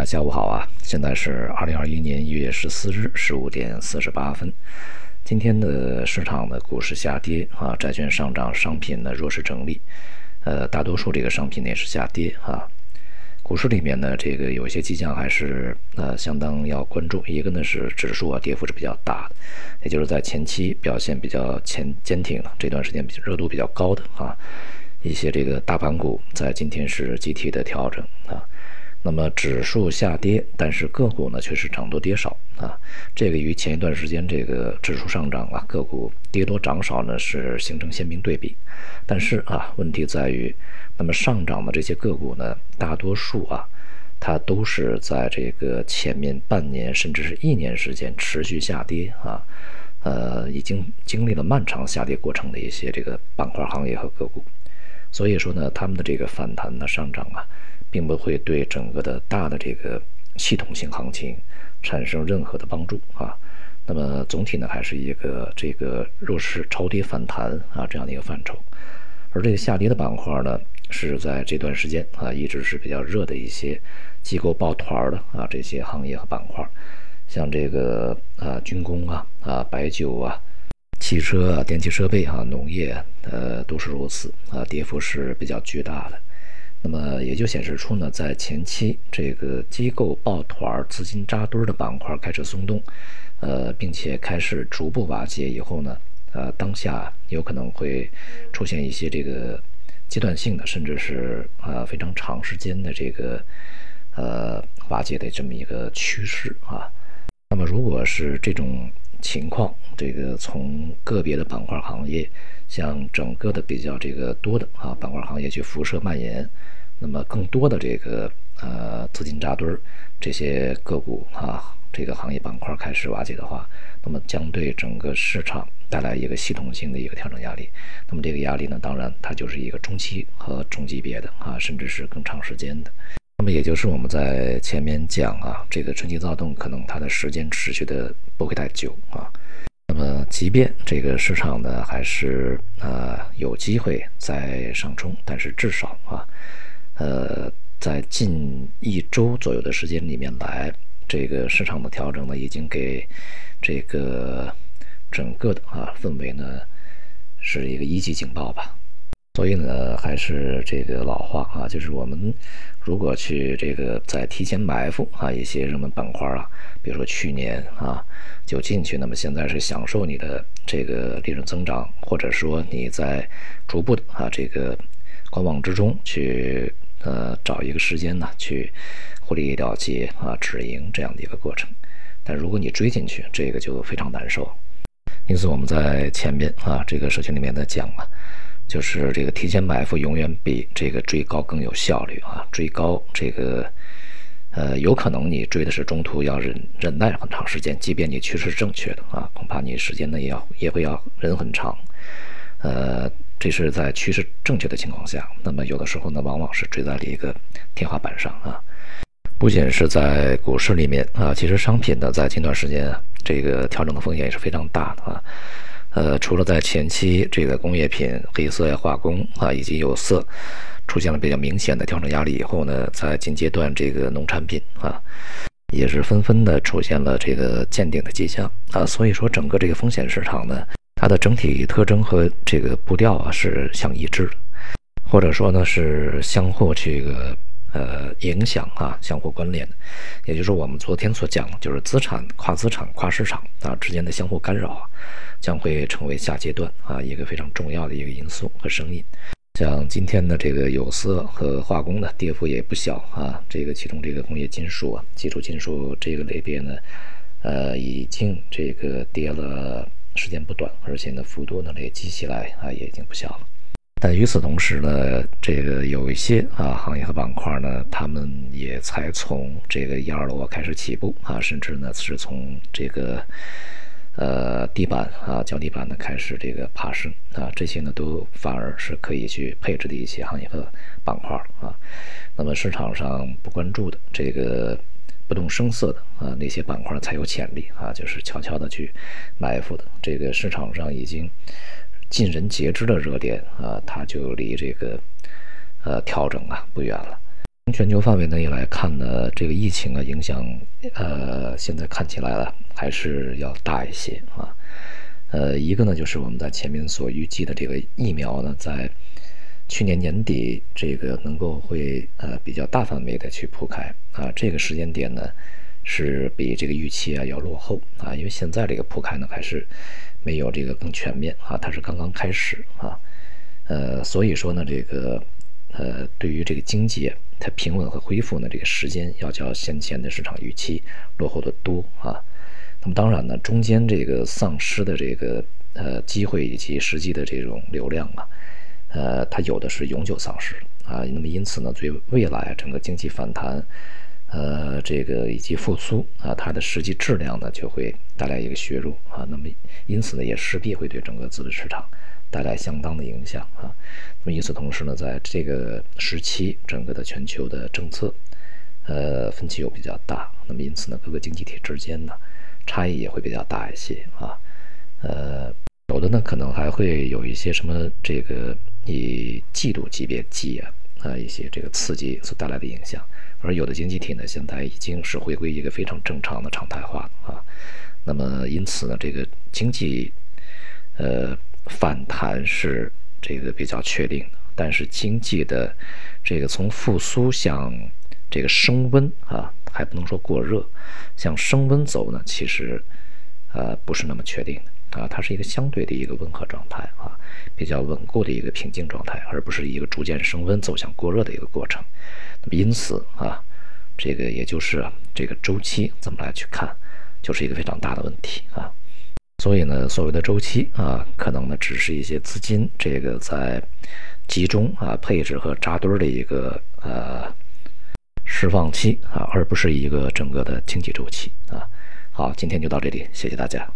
家下午好啊！现在是二零二一年一月十四日十五点四十八分。今天的市场的，股市下跌啊，债券上涨，商品呢弱势整理。呃，大多数这个商品呢也是下跌啊。股市里面呢，这个有些迹象还是呃相当要关注。一个呢是指数啊跌幅是比较大的，也就是在前期表现比较坚坚挺的这段时间比热度比较高的啊一些这个大盘股，在今天是集体的调整啊。那么指数下跌，但是个股呢却是涨多跌少啊。这个与前一段时间这个指数上涨啊，个股跌多涨少呢是形成鲜明对比。但是啊，问题在于，那么上涨的这些个股呢，大多数啊，它都是在这个前面半年甚至是一年时间持续下跌啊，呃，已经经历了漫长下跌过程的一些这个板块行业和个股。所以说呢，他们的这个反弹呢上涨啊。并不会对整个的大的这个系统性行情产生任何的帮助啊。那么总体呢，还是一个这个弱势超跌反弹啊这样的一个范畴。而这个下跌的板块呢，是在这段时间啊一直是比较热的一些机构抱团的啊这些行业和板块，像这个啊军工啊啊白酒啊、汽车啊、电气设备啊、农业呃都是如此啊，跌幅是比较巨大的。那么也就显示出呢，在前期这个机构抱团、资金扎堆的板块开始松动，呃，并且开始逐步瓦解以后呢，呃，当下有可能会出现一些这个阶段性的，甚至是啊非常长时间的这个呃瓦解的这么一个趋势啊。那么如果是这种情况，这个从个别的板块行业向整个的比较这个多的啊板块行业去辐射蔓延。那么更多的这个呃资金扎堆儿，这些个股啊，这个行业板块开始瓦解的话，那么将对整个市场带来一个系统性的一个调整压力。那么这个压力呢，当然它就是一个中期和中级别的啊，甚至是更长时间的。那么也就是我们在前面讲啊，这个春季躁动可能它的时间持续的不会太久啊。那么即便这个市场呢还是呃有机会再上冲，但是至少啊。呃，在近一周左右的时间里面来，这个市场的调整呢，已经给这个整个的啊氛围呢是一个一级警报吧。所以呢，还是这个老话啊，就是我们如果去这个在提前埋伏啊一些热门板块啊，比如说去年啊就进去，那么现在是享受你的这个利润增长，或者说你在逐步的啊这个观望之中去。呃，找一个时间呢，去获利了结啊，止盈这样的一个过程。但如果你追进去，这个就非常难受。因此，我们在前面啊，这个社群里面在讲啊，就是这个提前埋伏永远比这个追高更有效率啊。追高这个呃，有可能你追的是中途要忍忍耐很长时间，即便你趋势正确的啊，恐怕你时间呢也要也会要忍很长。呃。这是在趋势正确的情况下，那么有的时候呢，往往是追在了一个天花板上啊。不仅是在股市里面啊，其实商品呢，在近段时间，这个调整的风险也是非常大的啊。呃，除了在前期这个工业品、黑色呀、化工啊以及有色出现了比较明显的调整压力以后呢，在近阶段这个农产品啊，也是纷纷的出现了这个见顶的迹象啊。所以说，整个这个风险市场呢。它的整体特征和这个步调啊是相一致的，或者说呢是相互这个呃影响啊，相互关联的。也就是我们昨天所讲，就是资产跨资产跨市场啊之间的相互干扰啊，将会成为下阶段啊一个非常重要的一个因素和声音。像今天的这个有色和化工的跌幅也不小啊，这个其中这个工业金属啊，基础金属这个类别呢，呃已经这个跌了。时间不短，而且呢，幅度呢累积起来啊，也已经不小了。但与此同时呢，这个有一些啊行业和板块呢，他们也才从这个一二楼开始起步啊，甚至呢是从这个呃地板啊脚底板呢开始这个爬升啊，这些呢都反而是可以去配置的一些行业和板块啊。那么市场上不关注的这个。不动声色的啊，那些板块才有潜力啊，就是悄悄的去埋伏的。这个市场上已经尽人皆知的热点啊，它就离这个呃调整啊不远了。从全球范围内来看呢，这个疫情啊影响，呃，现在看起来了还是要大一些啊。呃，一个呢就是我们在前面所预计的这个疫苗呢，在去年年底这个能够会呃比较大范围的去铺开啊，这个时间点呢是比这个预期啊要落后啊，因为现在这个铺开呢还是没有这个更全面啊，它是刚刚开始啊，呃，所以说呢这个呃对于这个经济它平稳和恢复呢这个时间要较先前的市场预期落后的多啊。那么当然呢，中间这个丧失的这个呃机会以及实际的这种流量啊，呃，它有的是永久丧失啊。那么因此呢，对未来整个经济反弹，呃，这个以及复苏啊，它的实际质量呢就会带来一个削弱啊。那么因此呢，也势必会对整个资本市场带来相当的影响啊。那么与此同时呢，在这个时期，整个的全球的政策呃分歧又比较大，那么因此呢，各个经济体之间呢。差异也会比较大一些啊，呃，有的呢可能还会有一些什么这个以季度级别计啊啊一些这个刺激所带来的影响，而有的经济体呢现在已经是回归一个非常正常的常态化啊，那么因此呢这个经济呃反弹是这个比较确定的，但是经济的这个从复苏向这个升温啊。还不能说过热，向升温走呢，其实，呃，不是那么确定的啊，它是一个相对的一个温和状态啊，比较稳固的一个平静状态，而不是一个逐渐升温走向过热的一个过程。那么因此啊，这个也就是这个周期怎么来去看，就是一个非常大的问题啊。所以呢，所谓的周期啊，可能呢只是一些资金这个在集中啊配置和扎堆的一个呃。释放期啊，而不是一个整个的经济周期啊。好，今天就到这里，谢谢大家。